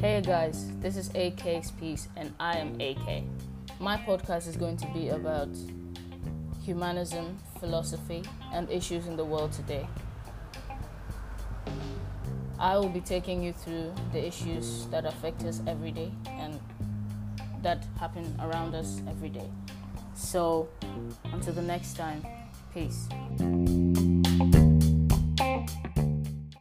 Hey guys, this is AK's piece, and I am AK. My podcast is going to be about humanism, philosophy, and issues in the world today. I will be taking you through the issues that affect us every day and that happen around us every day. So, until the next time, peace.